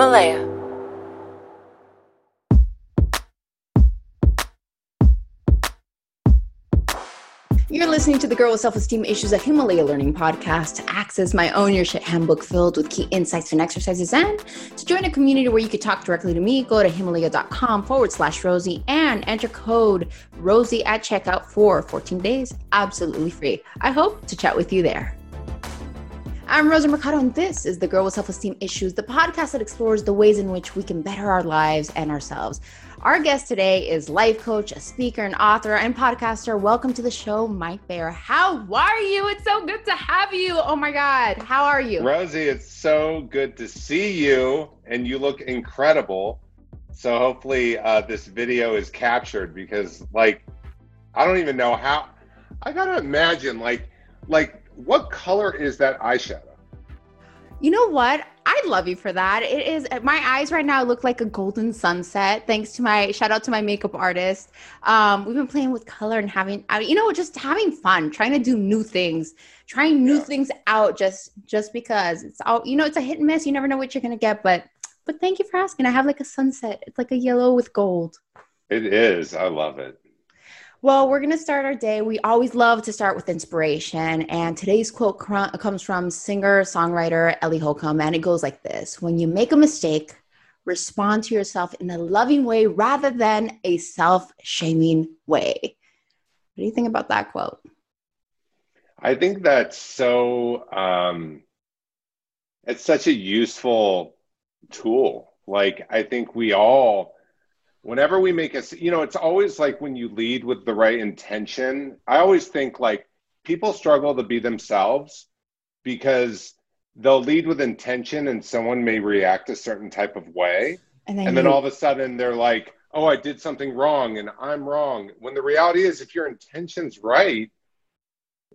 Himalaya. You're listening to the Girl with Self Esteem Issues, a Himalaya Learning podcast. To access my own Your Shit handbook filled with key insights and exercises, and to join a community where you can talk directly to me, go to Himalaya.com forward slash Rosie and enter code Rosie at checkout for 14 days, absolutely free. I hope to chat with you there. I'm Rosa Mercado, and this is the Girl with Self Esteem Issues, the podcast that explores the ways in which we can better our lives and ourselves. Our guest today is life coach, a speaker, an author, and podcaster. Welcome to the show, Mike Bayer. How are you? It's so good to have you. Oh my God. How are you? Rosie, it's so good to see you, and you look incredible. So hopefully uh, this video is captured because, like, I don't even know how. I gotta imagine, like, like what color is that eyeshadow? You know what? I love you for that. It is my eyes right now look like a golden sunset. Thanks to my shout out to my makeup artist. Um, we've been playing with color and having, you know, just having fun, trying to do new things, trying new yeah. things out. Just just because it's all, you know, it's a hit and miss. You never know what you're gonna get. But but thank you for asking. I have like a sunset. It's like a yellow with gold. It is. I love it. Well, we're going to start our day. We always love to start with inspiration. And today's quote cr- comes from singer songwriter Ellie Holcomb. And it goes like this When you make a mistake, respond to yourself in a loving way rather than a self shaming way. What do you think about that quote? I think that's so, um, it's such a useful tool. Like, I think we all, whenever we make a you know it's always like when you lead with the right intention i always think like people struggle to be themselves because they'll lead with intention and someone may react a certain type of way. And then, and then all of a sudden they're like oh i did something wrong and i'm wrong. When the reality is if your intention's right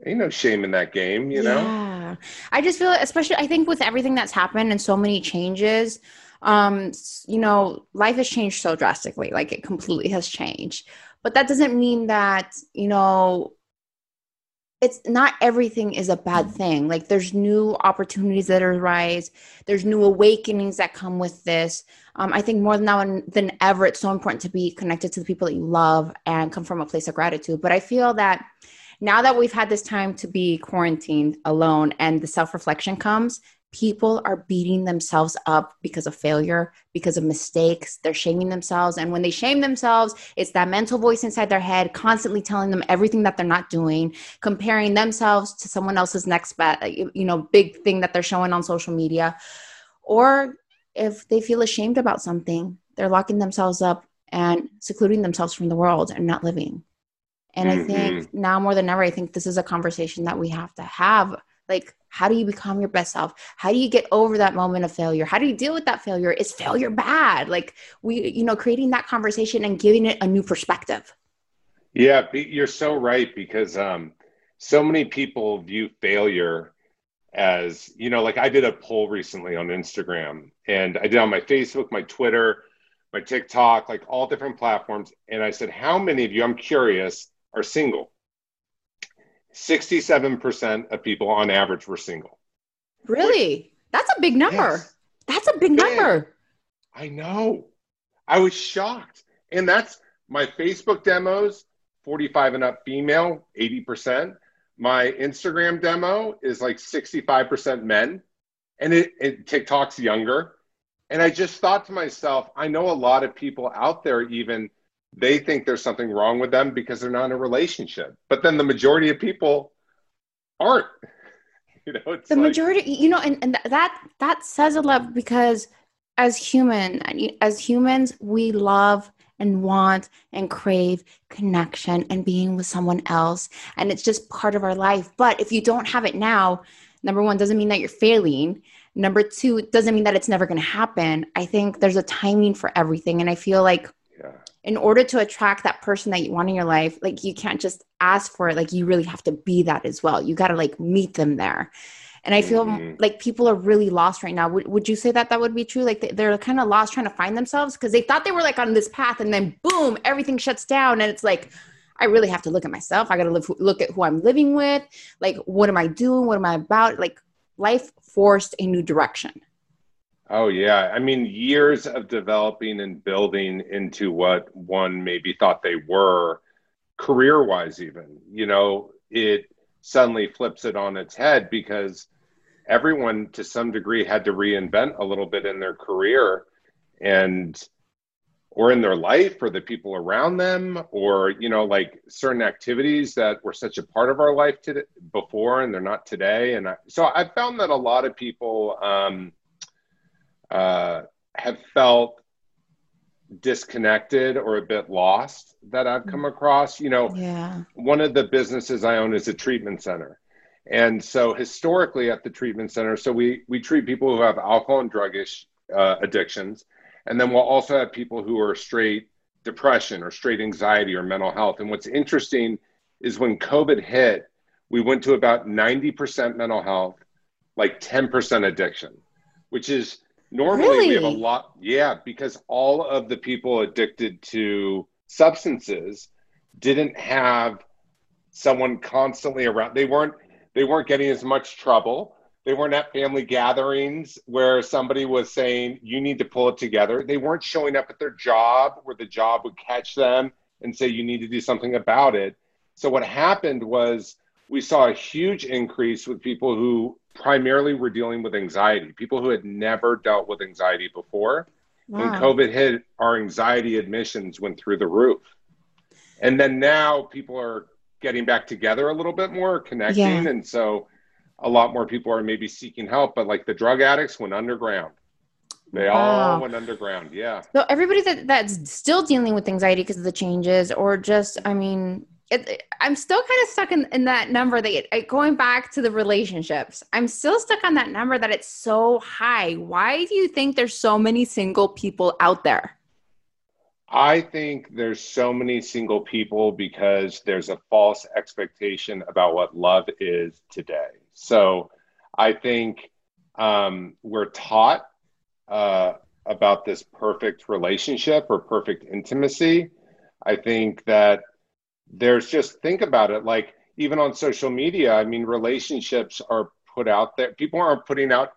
ain't no shame in that game you know? Yeah. I just feel especially i think with everything that's happened and so many changes um, you know, life has changed so drastically, like it completely has changed. But that doesn't mean that, you know, it's not everything is a bad thing. Like there's new opportunities that arise, there's new awakenings that come with this. Um, I think more now than ever, it's so important to be connected to the people that you love and come from a place of gratitude. But I feel that now that we've had this time to be quarantined alone and the self reflection comes, people are beating themselves up because of failure, because of mistakes. They're shaming themselves. And when they shame themselves, it's that mental voice inside their head constantly telling them everything that they're not doing, comparing themselves to someone else's next you know, big thing that they're showing on social media. Or if they feel ashamed about something, they're locking themselves up and secluding themselves from the world and not living. And mm-hmm. I think mm-hmm. now more than ever, I think this is a conversation that we have to have. Like, how do you become your best self? How do you get over that moment of failure? How do you deal with that failure? Is failure bad? Like we, you know, creating that conversation and giving it a new perspective. Yeah, you're so right because um, so many people view failure as, you know, like I did a poll recently on Instagram and I did on my Facebook, my Twitter, my TikTok, like all different platforms. And I said, How many of you, I'm curious, are single? 67% of people on average were single. Really? Which, That's a big number. Yes, that's a big number. I know. I was shocked. And that's my Facebook demos 45 and up female, 80%. My Instagram demo is like 65% men. And it, it TikTok's younger. And I just thought to myself, I know a lot of people out there even they think there's something wrong with them because they're not in a relationship. But then the majority of people aren't. You know, it's the like, majority, you know, and, and that that says a lot because as human, as humans, we love and want and crave connection and being with someone else. And it's just part of our life. But if you don't have it now, number one, doesn't mean that you're failing. Number two, doesn't mean that it's never going to happen. I think there's a timing for everything. And I feel like in order to attract that person that you want in your life, like you can't just ask for it. Like you really have to be that as well. You got to like meet them there. And I feel mm-hmm. like people are really lost right now. Would, would you say that that would be true? Like they're kind of lost trying to find themselves because they thought they were like on this path and then boom, everything shuts down. And it's like, I really have to look at myself. I got to look at who I'm living with. Like, what am I doing? What am I about? Like, life forced a new direction. Oh yeah, I mean years of developing and building into what one maybe thought they were career-wise even. You know, it suddenly flips it on its head because everyone to some degree had to reinvent a little bit in their career and or in their life or the people around them or you know like certain activities that were such a part of our life today before and they're not today and I, so i found that a lot of people um, uh, have felt disconnected or a bit lost that I've come across. You know, yeah. one of the businesses I own is a treatment center. And so historically at the treatment center, so we, we treat people who have alcohol and drug ish, uh, addictions. And then we'll also have people who are straight depression or straight anxiety or mental health. And what's interesting is when COVID hit, we went to about 90% mental health, like 10% addiction, which is Normally, really? we have a lot. Yeah, because all of the people addicted to substances didn't have someone constantly around. They weren't. They weren't getting as much trouble. They weren't at family gatherings where somebody was saying, "You need to pull it together." They weren't showing up at their job where the job would catch them and say, "You need to do something about it." So what happened was we saw a huge increase with people who primarily were dealing with anxiety, people who had never dealt with anxiety before. Wow. When COVID hit, our anxiety admissions went through the roof. And then now people are getting back together a little bit more, connecting. Yeah. And so a lot more people are maybe seeking help, but like the drug addicts went underground. They wow. all went underground. Yeah. So everybody that that's still dealing with anxiety because of the changes, or just, I mean, it, I'm still kind of stuck in, in that number that going back to the relationships, I'm still stuck on that number that it's so high. Why do you think there's so many single people out there? I think there's so many single people because there's a false expectation about what love is today. So I think um, we're taught uh, about this perfect relationship or perfect intimacy. I think that there's just think about it like even on social media i mean relationships are put out there. People aren't putting out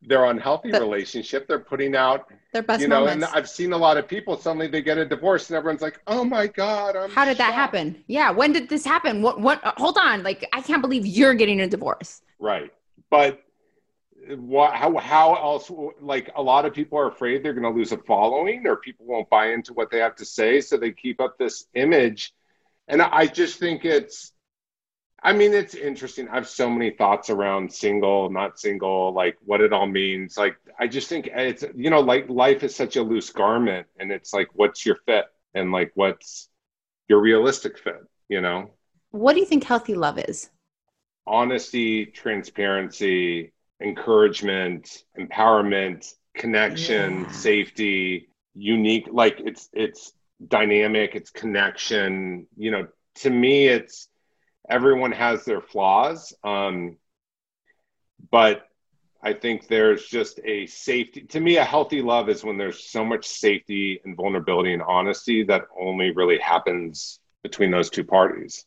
their unhealthy relationship. They're putting out their best you know moments. and i've seen a lot of people suddenly they get a divorce and everyone's like oh my god I'm how did shocked. that happen? Yeah when did this happen? What what uh, hold on like i can't believe you're getting a divorce. Right but what how, how else like a lot of people are afraid they're going to lose a following or people won't buy into what they have to say so they keep up this image and I just think it's I mean, it's interesting. I have so many thoughts around single, not single, like what it all means. Like, I just think it's, you know, like life is such a loose garment and it's like, what's your fit and like, what's your realistic fit, you know? What do you think healthy love is? Honesty, transparency, encouragement, empowerment, connection, yeah. safety, unique. Like, it's, it's, dynamic, it's connection. You know, to me, it's everyone has their flaws. Um, but I think there's just a safety. To me, a healthy love is when there's so much safety and vulnerability and honesty that only really happens between those two parties.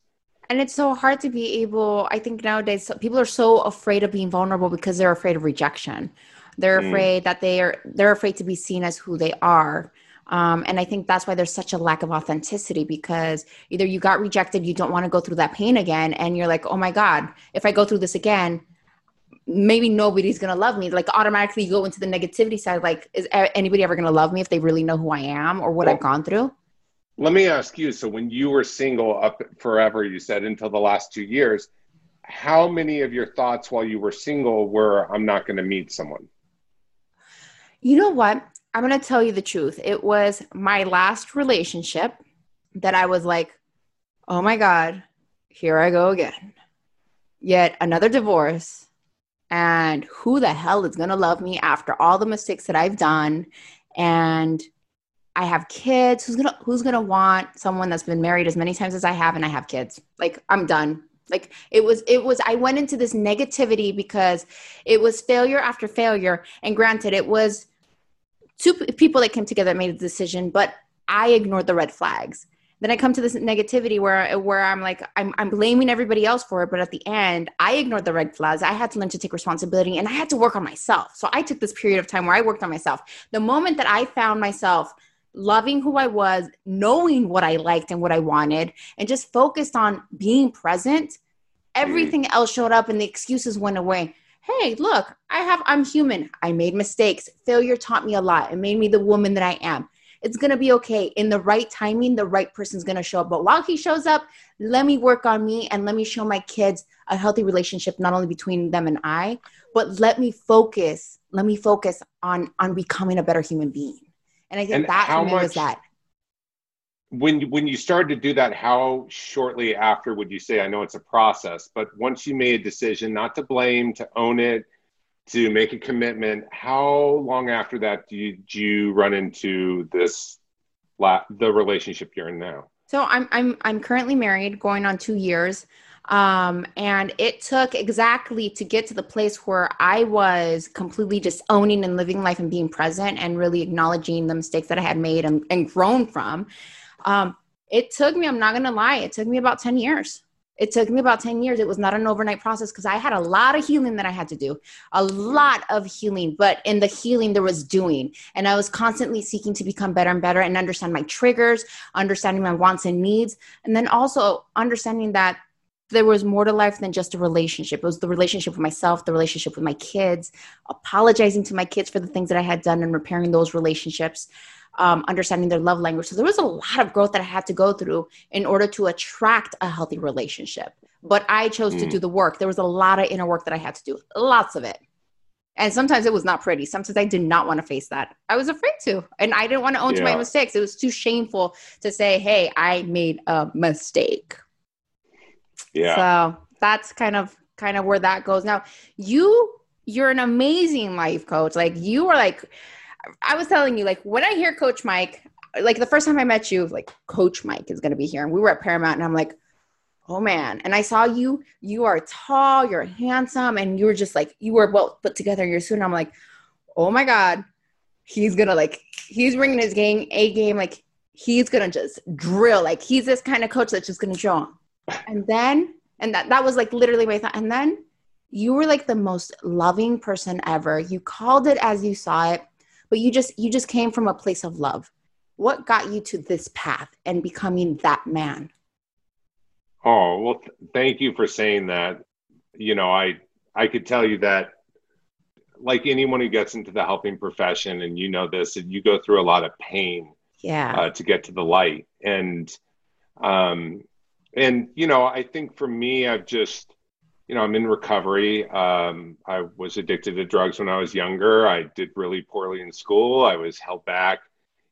And it's so hard to be able, I think nowadays people are so afraid of being vulnerable because they're afraid of rejection. They're mm. afraid that they are they're afraid to be seen as who they are. Um, and I think that's why there's such a lack of authenticity because either you got rejected, you don't want to go through that pain again, and you're like, oh my God, if I go through this again, maybe nobody's gonna love me. Like automatically you go into the negativity side. Like, is anybody ever gonna love me if they really know who I am or what well, I've gone through? Let me ask you. So when you were single up forever, you said until the last two years, how many of your thoughts while you were single were, I'm not gonna meet someone? You know what? I'm going to tell you the truth. It was my last relationship that I was like, oh my God, here I go again. Yet another divorce. And who the hell is going to love me after all the mistakes that I've done? And I have kids. Who's gonna Who's gonna want someone that's been married as many times as I have, and I have kids? Like I'm done. Like it was. It was. I went into this negativity because it was failure after failure. And granted, it was two people that came together made a decision, but I ignored the red flags. then I come to this negativity where where I'm like I'm I'm blaming everybody else for it, but at the end I ignored the red flags. I had to learn to take responsibility and I had to work on myself. So I took this period of time where I worked on myself. The moment that I found myself loving who I was, knowing what I liked and what I wanted, and just focused on being present, mm-hmm. everything else showed up and the excuses went away. Hey, look, I have I'm human. I made mistakes. Failure taught me a lot. It made me the woman that I am it's going to be okay. In the right timing, the right person's going to show up. But while he shows up, let me work on me and let me show my kids a healthy relationship, not only between them and I, but let me focus, let me focus on, on becoming a better human being. And I think and that me much, was that. When, when you started to do that, how shortly after would you say, I know it's a process, but once you made a decision not to blame, to own it, to make a commitment. How long after that did you, run into this la- the relationship you're in now? So I'm I'm I'm currently married, going on two years. Um, and it took exactly to get to the place where I was completely just owning and living life and being present and really acknowledging the mistakes that I had made and, and grown from. Um, it took me, I'm not gonna lie, it took me about 10 years it took me about 10 years. It was not an overnight process because I had a lot of healing that I had to do, a lot of healing. But in the healing, there was doing. And I was constantly seeking to become better and better and understand my triggers, understanding my wants and needs. And then also understanding that there was more to life than just a relationship. It was the relationship with myself, the relationship with my kids, apologizing to my kids for the things that I had done and repairing those relationships um, understanding their love language. So there was a lot of growth that I had to go through in order to attract a healthy relationship. But I chose mm. to do the work. There was a lot of inner work that I had to do, lots of it. And sometimes it was not pretty. Sometimes I did not want to face that. I was afraid to. And I didn't want to own yeah. to my mistakes. It was too shameful to say, hey, I made a mistake. Yeah. So that's kind of kind of where that goes. Now, you you're an amazing life coach. Like you are like I was telling you, like when I hear Coach Mike, like the first time I met you, like Coach Mike is going to be here, and we were at Paramount, and I'm like, oh man. And I saw you. You are tall, you're handsome, and you were just like you were well put together in your suit. And I'm like, oh my god, he's gonna like he's bringing his game, a game, like he's gonna just drill. Like he's this kind of coach that's just gonna show him. And then, and that that was like literally my thought. And then you were like the most loving person ever. You called it as you saw it but you just you just came from a place of love. What got you to this path and becoming that man? Oh well th- thank you for saying that. You know i i could tell you that like anyone who gets into the helping profession and you know this and you go through a lot of pain yeah. uh, to get to the light. And um and you know i think for me i've just you know, I'm in recovery. Um, I was addicted to drugs when I was younger. I did really poorly in school. I was held back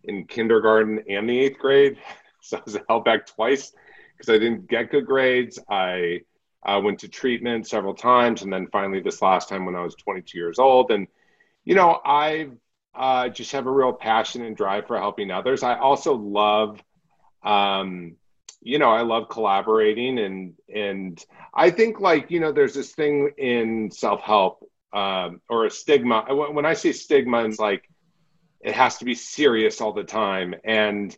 in kindergarten and the eighth grade. So I was held back twice because I didn't get good grades. I uh, went to treatment several times. And then finally, this last time when I was 22 years old. And, you know, I uh, just have a real passion and drive for helping others. I also love, um, you know, I love collaborating and and I think like you know, there's this thing in self help um, or a stigma. When I say stigma, it's like it has to be serious all the time and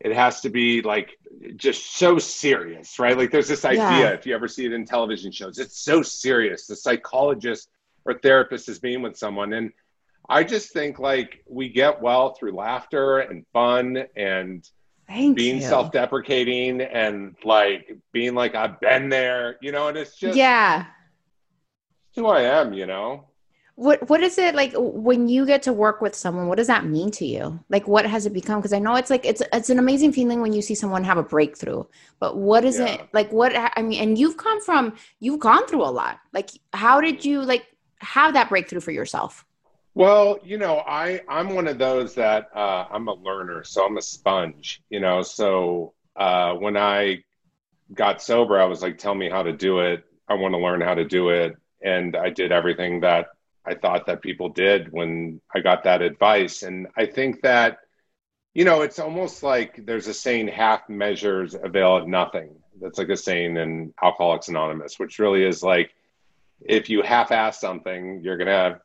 it has to be like just so serious, right? Like there's this idea, yeah. if you ever see it in television shows, it's so serious. The psychologist or therapist is being with someone. And I just think like we get well through laughter and fun and Thank being you. self-deprecating and like being like I've been there, you know, and it's just yeah, it's who I am, you know. What what is it like when you get to work with someone? What does that mean to you? Like, what has it become? Because I know it's like it's it's an amazing feeling when you see someone have a breakthrough. But what is yeah. it like? What I mean, and you've come from you've gone through a lot. Like, how did you like have that breakthrough for yourself? Well, you know, I I'm one of those that uh, I'm a learner, so I'm a sponge. You know, so uh, when I got sober, I was like, "Tell me how to do it. I want to learn how to do it," and I did everything that I thought that people did when I got that advice. And I think that, you know, it's almost like there's a saying: "Half measures avail nothing." That's like a saying in Alcoholics Anonymous, which really is like, if you half-ass something, you're gonna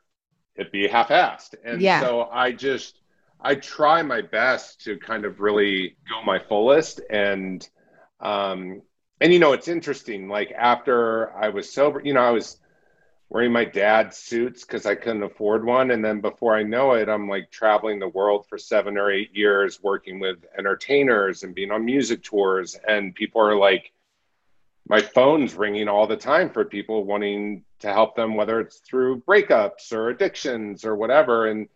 it be half-assed. And yeah. so I just I try my best to kind of really go my fullest and um and you know it's interesting like after I was sober you know I was wearing my dad's suits because I couldn't afford one and then before I know it I'm like traveling the world for 7 or 8 years working with entertainers and being on music tours and people are like my phone's ringing all the time for people wanting to help them whether it's through breakups or addictions or whatever. And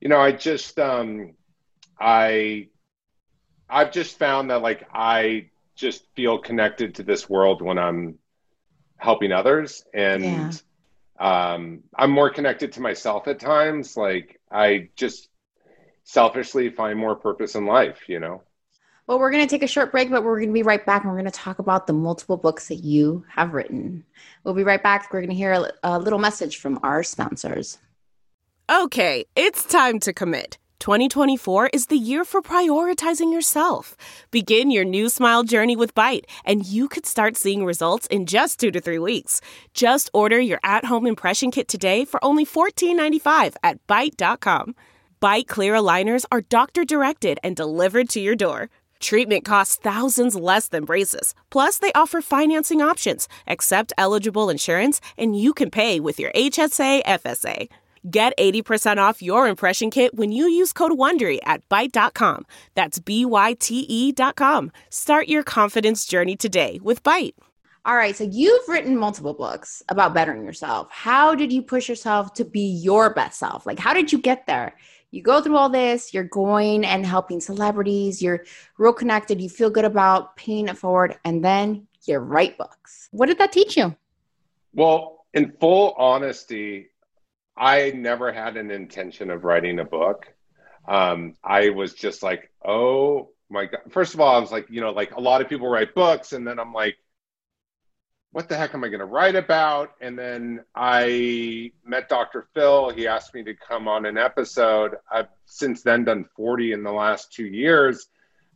you know i just um i i've just found that like i just feel connected to this world when i'm helping others. And yeah. um i'm more connected to myself at times. Like i just selfishly find more purpose in life you know well, we're going to take a short break, but we're going to be right back and we're going to talk about the multiple books that you have written. We'll be right back. We're going to hear a, little message from our sponsors. Okay, it's time to commit. 2024 is the year for prioritizing yourself. Begin your new smile journey with Byte, and you could start seeing results in just two to three weeks. Just order your at home impression kit today for only $14.95 at Byte.com. Byte clear aligners are doctor directed and delivered to your door. Treatment costs thousands less than braces. Plus, they offer financing options, accept eligible insurance, and you can pay with your HSA FSA. Get 80% off your impression kit when you use code WONDERY at Byte.com. That's B-Y-T-E dot com. Start your confidence journey today with Byte. All right, so you've written multiple books about bettering yourself. How did you push yourself to be your best self? Like, how did you get there? You go through all this, you're going and helping celebrities, you're real connected, you feel good about paying it forward, and then you write books. What did that teach you? Well, in full honesty, I never had an intention of writing a book. Um, I was just like, oh my God. First of all, I was like, you know, like a lot of people write books, and then I'm like, what the heck am I going to write about? And then I met Dr. Phil. He asked me to come on an episode. I've since then done 40 in the last two years,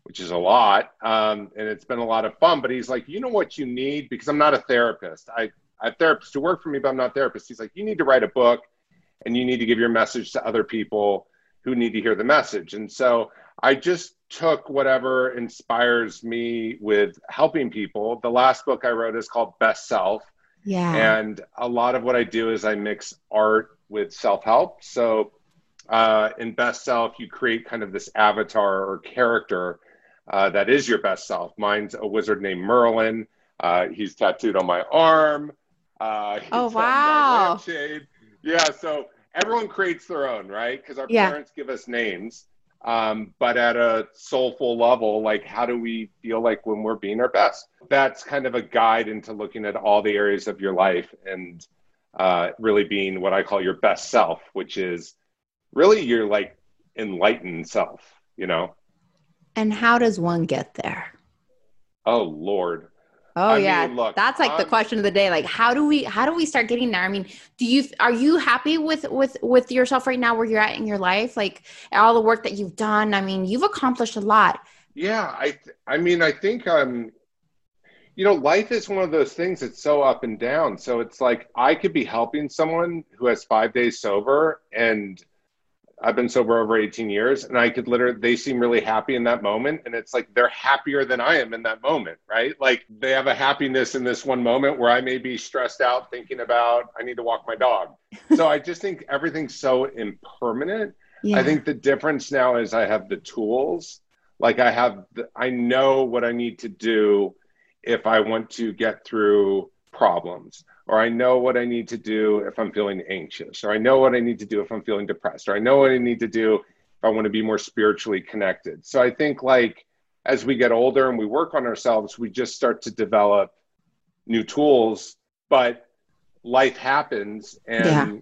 which is a lot. Um, and it's been a lot of fun. But he's like, you know what you need? Because I'm not a therapist. I, I have therapists who work for me, but I'm not a therapist. He's like, you need to write a book and you need to give your message to other people who need to hear the message. And so I just took whatever inspires me with helping people. The last book I wrote is called Best Self. Yeah. And a lot of what I do is I mix art with self help. So uh, in Best Self, you create kind of this avatar or character uh, that is your best self. Mine's a wizard named Merlin. Uh, he's tattooed on my arm. Uh, oh, wow. Yeah. So everyone creates their own, right? Because our yeah. parents give us names um, but at a soulful level like how do we feel like when we're being our best? That's kind of a guide into looking at all the areas of your life and uh, really being what i call your best self which is really your like enlightened self you know? And how does one get there? Oh lord Oh I yeah, mean, look, that's like I'm, the question of the day. Like, how do we how do we start getting there? I mean, do you are you happy with with with yourself right now where you're at in your life? Like all the work that you've done. I mean, you've accomplished a lot. Yeah, I I mean, I think um, you know, life is one of those things that's so up and down. So it's like I could be helping someone who has five days sober and I've been sober over 18 years and I could literally, they seem really happy in that moment. And it's like they're happier than I am in that moment, right? Like they have a happiness in this one moment where I may be stressed out thinking about, I need to walk my dog. so I just think everything's so impermanent. Yeah. I think the difference now is I have the tools. Like I have, the, I know what I need to do if I want to get through problems or I know what I need to do if I'm feeling anxious, or I know what I need to do if I'm feeling depressed, or I know what I need to do if I want to be more spiritually connected. So I think like as we get older and we work on ourselves, we just start to develop new tools, but life happens and yeah.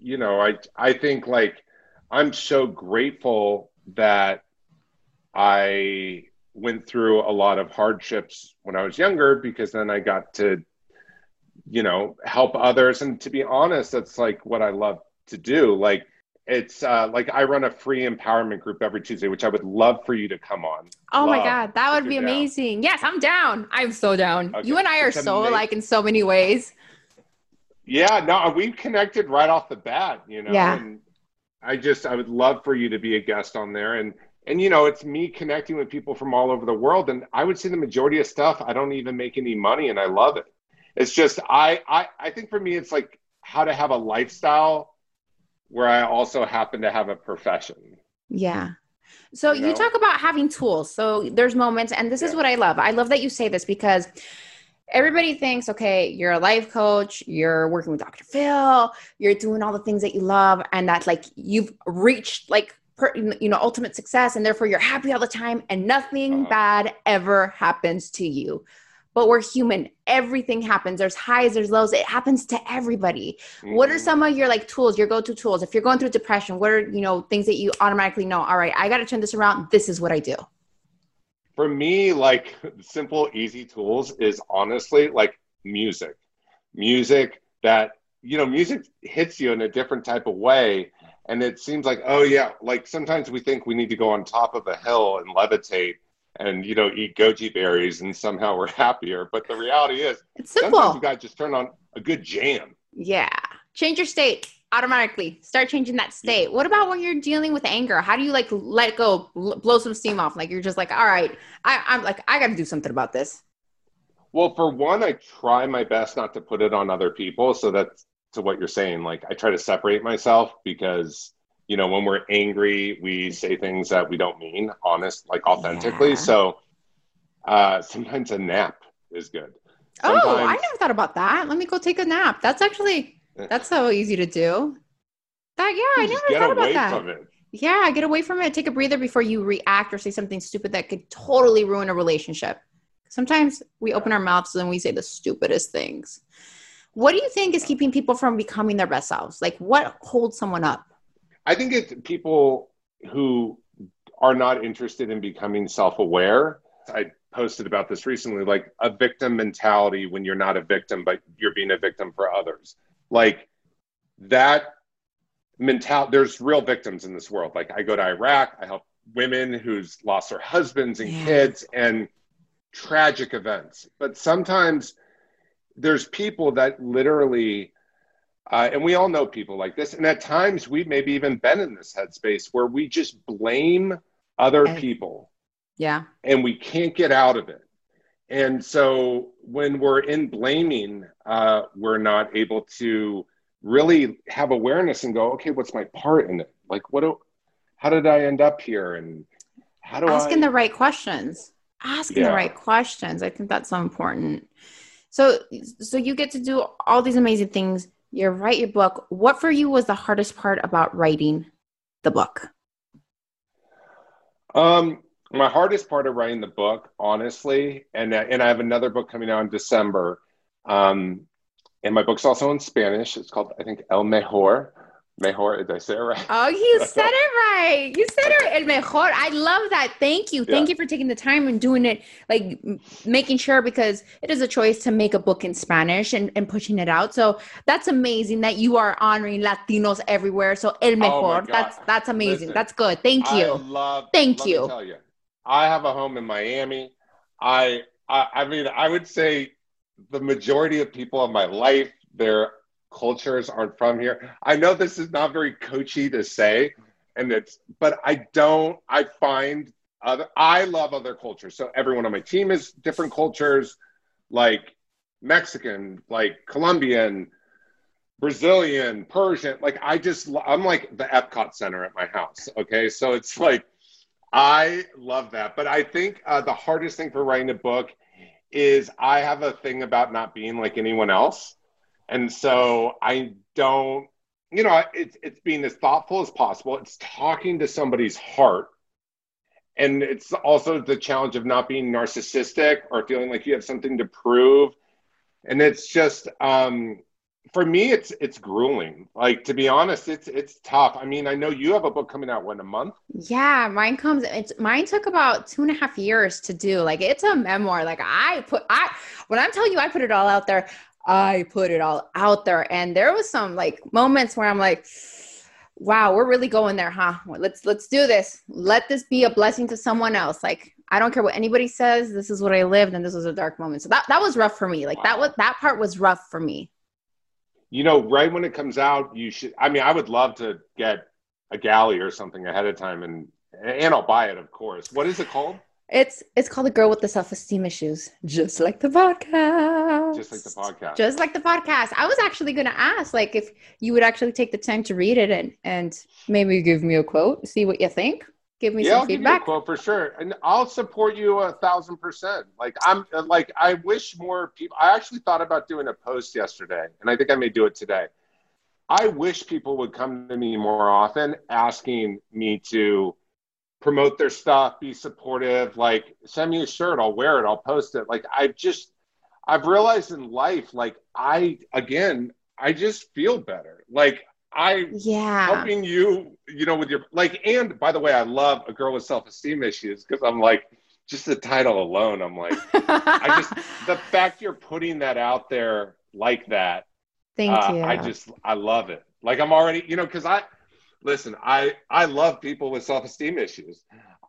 you know, I I think like I'm so grateful that I went through a lot of hardships when I was younger because then I got to you know help others and to be honest that's like what i love to do like it's uh, like I run a free empowerment group every Tuesday, which I would love for you to come on. Oh love my God, that would be amazing. Down. Yes, I'm down. I'm so down. Okay. You and I are it's so amazing. alike in so many ways. Yeah, no, we connected right off the bat, you know. Yeah. And I just I would love for you to be a guest on there and and you know it's me connecting with people from all over the world and I would say the majority of stuff I don't even make any money and I love it. It's just I I I think for me it's like how to have a lifestyle where I also happen to have a profession. Yeah. So you, know? you talk about having tools. So there's moments and this yeah. is what I love. I love that you say this because everybody thinks, okay, you're a life coach, you're working with Dr. Phil, you're doing all the things that you love, and that like you've reached like per, you know ultimate success, and therefore you're happy all the time, and nothing uh-huh. bad ever happens to you. But we're human. Everything happens. There's highs, there's lows. It happens to everybody. Mm-hmm. What are mm-hmm. some of your like tools, your go-to tools? If you're going through depression, what are you know things that you automatically know? All right, I got to turn this around. This is what I do for me, like simple, easy tools is honestly like music. Music that, you know, music hits you in a different type of way. And it seems like, oh, yeah, like sometimes we think we need to go on top of a hill and levitate and, you know, eat goji berries and somehow we're happier. But the reality is, it's simple. Sometimes you got to just turn on a good jam. Yeah. Change your state automatically start changing that state what about when you're dealing with anger how do you like let go blow some steam off like you're just like all right I, i'm like i gotta do something about this well for one i try my best not to put it on other people so that's to what you're saying like i try to separate myself because you know when we're angry we say things that we don't mean honest like authentically yeah. so uh sometimes a nap is good sometimes, oh i never thought about that let me go take a nap that's actually that's so easy to do. That yeah, I never thought about that. Yeah, get away from it. Take a breather before you react or say something stupid that could totally ruin a relationship. Sometimes we open our mouths and we say the stupidest things. What do you think is keeping people from becoming their best selves? Like what holds someone up? I think it's people who are not interested in becoming self-aware. I posted about this recently like a victim mentality when you're not a victim but you're being a victim for others like that mentality there's real victims in this world like i go to iraq i help women who's lost their husbands and yeah. kids and tragic events but sometimes there's people that literally uh, and we all know people like this and at times we've maybe even been in this headspace where we just blame other people yeah and we can't get out of it and so when we're in blaming, uh, we're not able to really have awareness and go, okay, what's my part in it? Like, what? Do, how did I end up here? And how do I asking I... the right questions? Asking yeah. the right questions. I think that's so important. So, so you get to do all these amazing things. You write your book. What for you was the hardest part about writing the book? Um, my hardest part of writing the book, honestly, and and I have another book coming out in December. Um, and my book's also in Spanish. It's called, I think, El Mejor. Mejor, did I say it right? Oh, you said it right. You said it El Mejor. I love that. Thank you. Thank yeah. you for taking the time and doing it, like making sure because it is a choice to make a book in Spanish and, and pushing it out. So that's amazing that you are honoring Latinos everywhere. So El oh Mejor. Oh that's that's amazing. Listen, that's good. Thank you. I love, Thank you. you. I have a home in Miami. I, I, I mean, I would say the majority of people in my life, their cultures aren't from here. I know this is not very coachy to say, and it's, but I don't. I find other. I love other cultures. So everyone on my team is different cultures, like Mexican, like Colombian. Brazilian, Persian, like I just, I'm like the Epcot Center at my house. Okay. So it's like I love that. But I think uh, the hardest thing for writing a book is I have a thing about not being like anyone else. And so I don't, you know, it's, it's being as thoughtful as possible. It's talking to somebody's heart. And it's also the challenge of not being narcissistic or feeling like you have something to prove. And it's just, um, for me it's it's grueling like to be honest it's it's tough i mean i know you have a book coming out when a month yeah mine comes it's mine took about two and a half years to do like it's a memoir like i put i when i'm telling you i put it all out there i put it all out there and there was some like moments where i'm like wow we're really going there huh let's let's do this let this be a blessing to someone else like i don't care what anybody says this is what i lived and this was a dark moment so that, that was rough for me like wow. that was that part was rough for me you know, right when it comes out, you should. I mean, I would love to get a galley or something ahead of time, and and I'll buy it, of course. What is it called? It's it's called the girl with the self esteem issues, just like the podcast. Just like the podcast. Just like the podcast. I was actually going to ask, like, if you would actually take the time to read it and and maybe give me a quote, see what you think. Give me yeah, some I'll feedback. Give you a quote for sure, and I'll support you a thousand percent. Like I'm like I wish more people. I actually thought about doing a post yesterday, and I think I may do it today. I wish people would come to me more often, asking me to promote their stuff, be supportive. Like, send me a shirt, I'll wear it, I'll post it. Like, I've just, I've realized in life, like, I, again, I just feel better. Like, I, yeah, helping you, you know, with your, like, and by the way, I love a girl with self esteem issues because I'm like, just the title alone, I'm like, I just, the fact you're putting that out there like that. Thank uh, you. I just, I love it. Like, I'm already, you know, because I, listen, I I love people with self esteem issues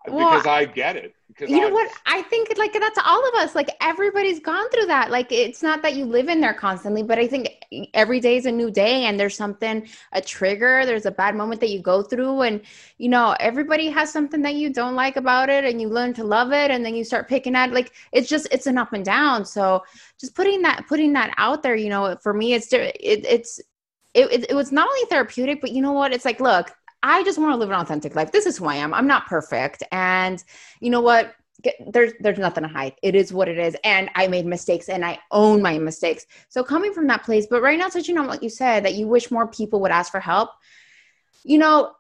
well, because I get it. Because you know what? I think like that's all of us. Like everybody's gone through that. Like it's not that you live in there constantly, but I think every day is a new day, and there's something a trigger. There's a bad moment that you go through, and you know everybody has something that you don't like about it, and you learn to love it, and then you start picking at it. like it's just it's an up and down. So just putting that putting that out there, you know, for me, it's it, it's it, it, it was not only therapeutic, but you know what? It's like, look, I just want to live an authentic life. This is who I am. I'm not perfect. And you know what? Get, there's there's nothing to hide. It is what it is. And I made mistakes and I own my mistakes. So coming from that place, but right now touching on what you said that you wish more people would ask for help. You know,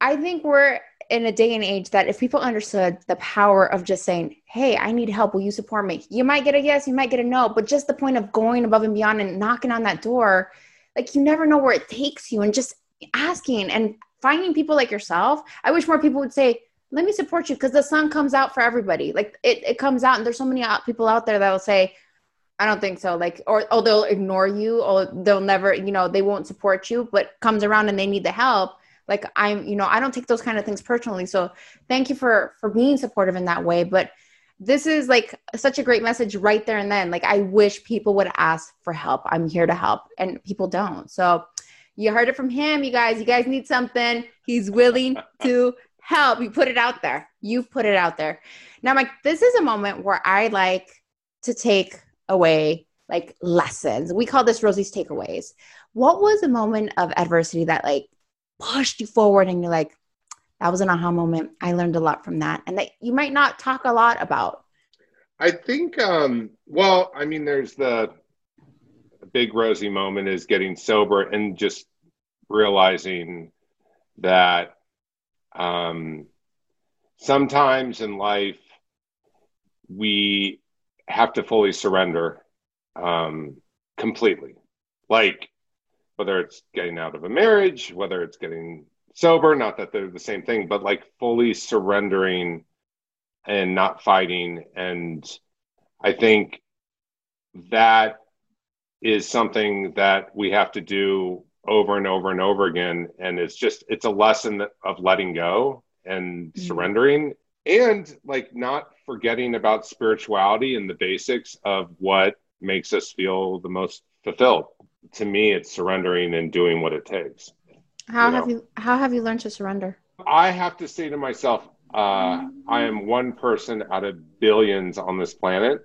I think we're in a day and age that if people understood the power of just saying, Hey, I need help. Will you support me? You might get a yes, you might get a no, but just the point of going above and beyond and knocking on that door like you never know where it takes you and just asking and finding people like yourself. I wish more people would say let me support you because the sun comes out for everybody. Like it, it comes out and there's so many people out there that will say i don't think so like or oh they'll ignore you or they'll never you know they won't support you but comes around and they need the help. Like i'm you know i don't take those kind of things personally so thank you for for being supportive in that way but this is like such a great message right there and then. Like, I wish people would ask for help. I'm here to help, and people don't. So, you heard it from him, you guys. You guys need something. He's willing to help. You put it out there. You put it out there. Now, Mike, this is a moment where I like to take away like lessons. We call this Rosie's takeaways. What was a moment of adversity that like pushed you forward and you're like, that was an aha moment. I learned a lot from that, and that you might not talk a lot about. I think, um, well, I mean, there's the big rosy moment is getting sober and just realizing that um, sometimes in life we have to fully surrender um, completely. Like whether it's getting out of a marriage, whether it's getting sober not that they're the same thing but like fully surrendering and not fighting. And i think that is something that we have to do over and over and over again. And it's just it's a lesson of letting go and mm-hmm. surrendering and like not forgetting about spirituality and the basics of what makes us feel the most fulfilled. To me it's surrendering and doing what it takes how you have know? you how have you learned to surrender? I have to say to myself, uh, I am one person out of billions on this planet.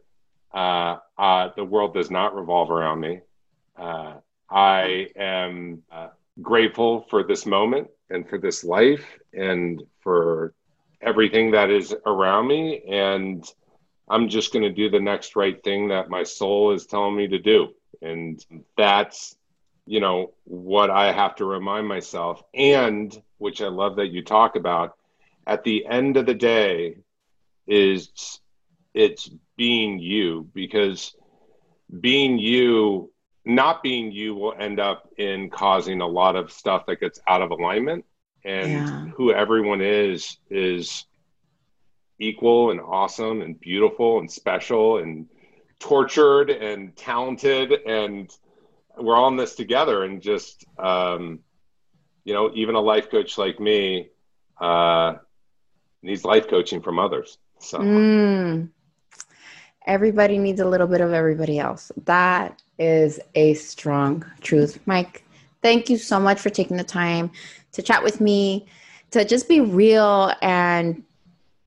Uh, uh, the world does not revolve around me. Uh, I am uh, grateful for this moment and for this life and for everything that is around me. And I'm just going to do the next right thing that my soul is telling me to do. And that's you know what i have to remind myself. And which i love that you talk about at the end of the day is it's being you. Because being you not being you will end up in causing a lot of stuff that gets out of alignment. And yeah. who everyone is is equal and awesome and beautiful and special and tortured and talented and we're all in this together and just um, you know even a life coach like me uh, needs life coaching from others so mm. everybody needs a little bit of everybody else that is a strong truth mike Thank you so much for taking the time to chat with me, to just be real and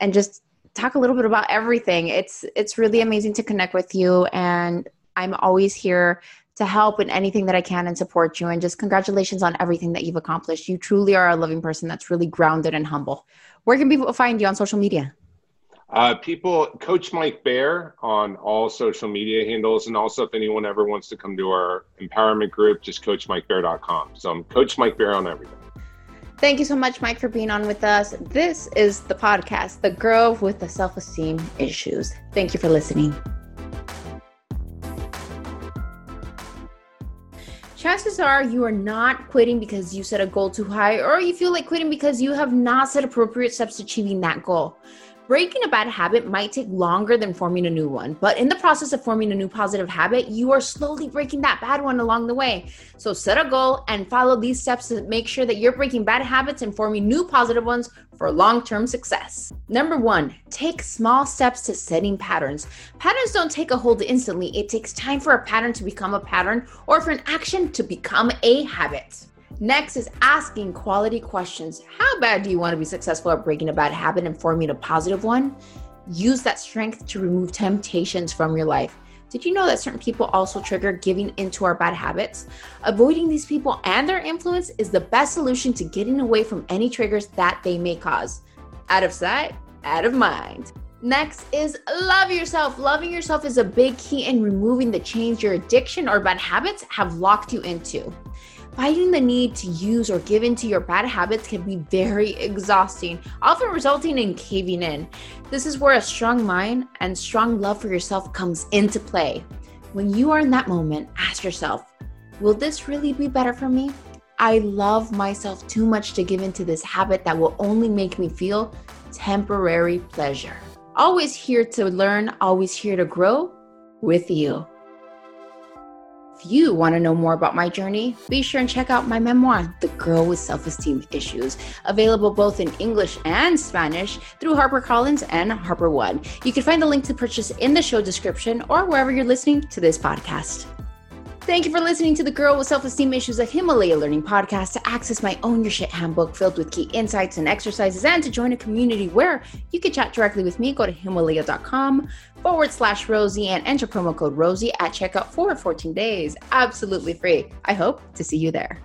and just talk a little bit about everything. It's it's really amazing to connect with you and I'm always here to help in anything that I can and support you and just congratulations on everything that you've accomplished. You truly are a loving person that's really grounded and humble. Where can people find you on social media? Uh, people, Coach Mike Bayer on all social media handles. And also, if anyone ever wants to come to our empowerment group, just coachmikebayer.com. So I'm Coach Mike Bayer on everything. Thank you so much, Mike, for being on with us. This is the podcast, The Girl with the Self Esteem Issues. Thank you for listening. Chances are you are not quitting because you set a goal too high, or you feel like quitting because you have not set appropriate steps to achieving that goal. Breaking a bad habit might take longer than forming a new one, but in the process of forming a new positive habit, you are slowly breaking that bad one along the way. So set a goal and follow these steps to make sure that you're breaking bad habits and forming new positive ones for long term success. Number one, take small steps to setting patterns. Patterns don't take a hold instantly, it takes time for a pattern to become a pattern or for an action to become a habit. Next is asking quality questions. How bad do you want to be successful at breaking a bad habit and forming a positive one? Use that strength to remove temptations from your life. Did you know that certain people also trigger giving into our bad habits? Avoiding these people and their influence is the best solution to getting away from any triggers that they may cause. Out of sight, out of mind. Next is love yourself. Loving yourself is a big key in removing the chains your addiction or bad habits have locked you into. Fighting the need to use or give into your bad habits can be very exhausting, often resulting in caving in. This is where a strong mind and strong love for yourself comes into play. When you are in that moment, ask yourself, will this really be better for me? I love myself too much to give into this habit that will only make me feel temporary pleasure. Always here to learn, always here to grow with you. If you want to know more about my journey, be sure and check out my memoir, The Girl with Self Esteem Issues, available both in English and Spanish through HarperCollins and HarperOne. You can find the link to purchase in the show description or wherever you're listening to this podcast. Thank you for listening to the Girl with Self Esteem Issues, a Himalaya Learning podcast. To access my Own Your Shit handbook filled with key insights and exercises, and to join a community where you can chat directly with me, go to Himalaya.com forward slash Rosie and enter promo code Rosie at checkout for 14 days. Absolutely free. I hope to see you there.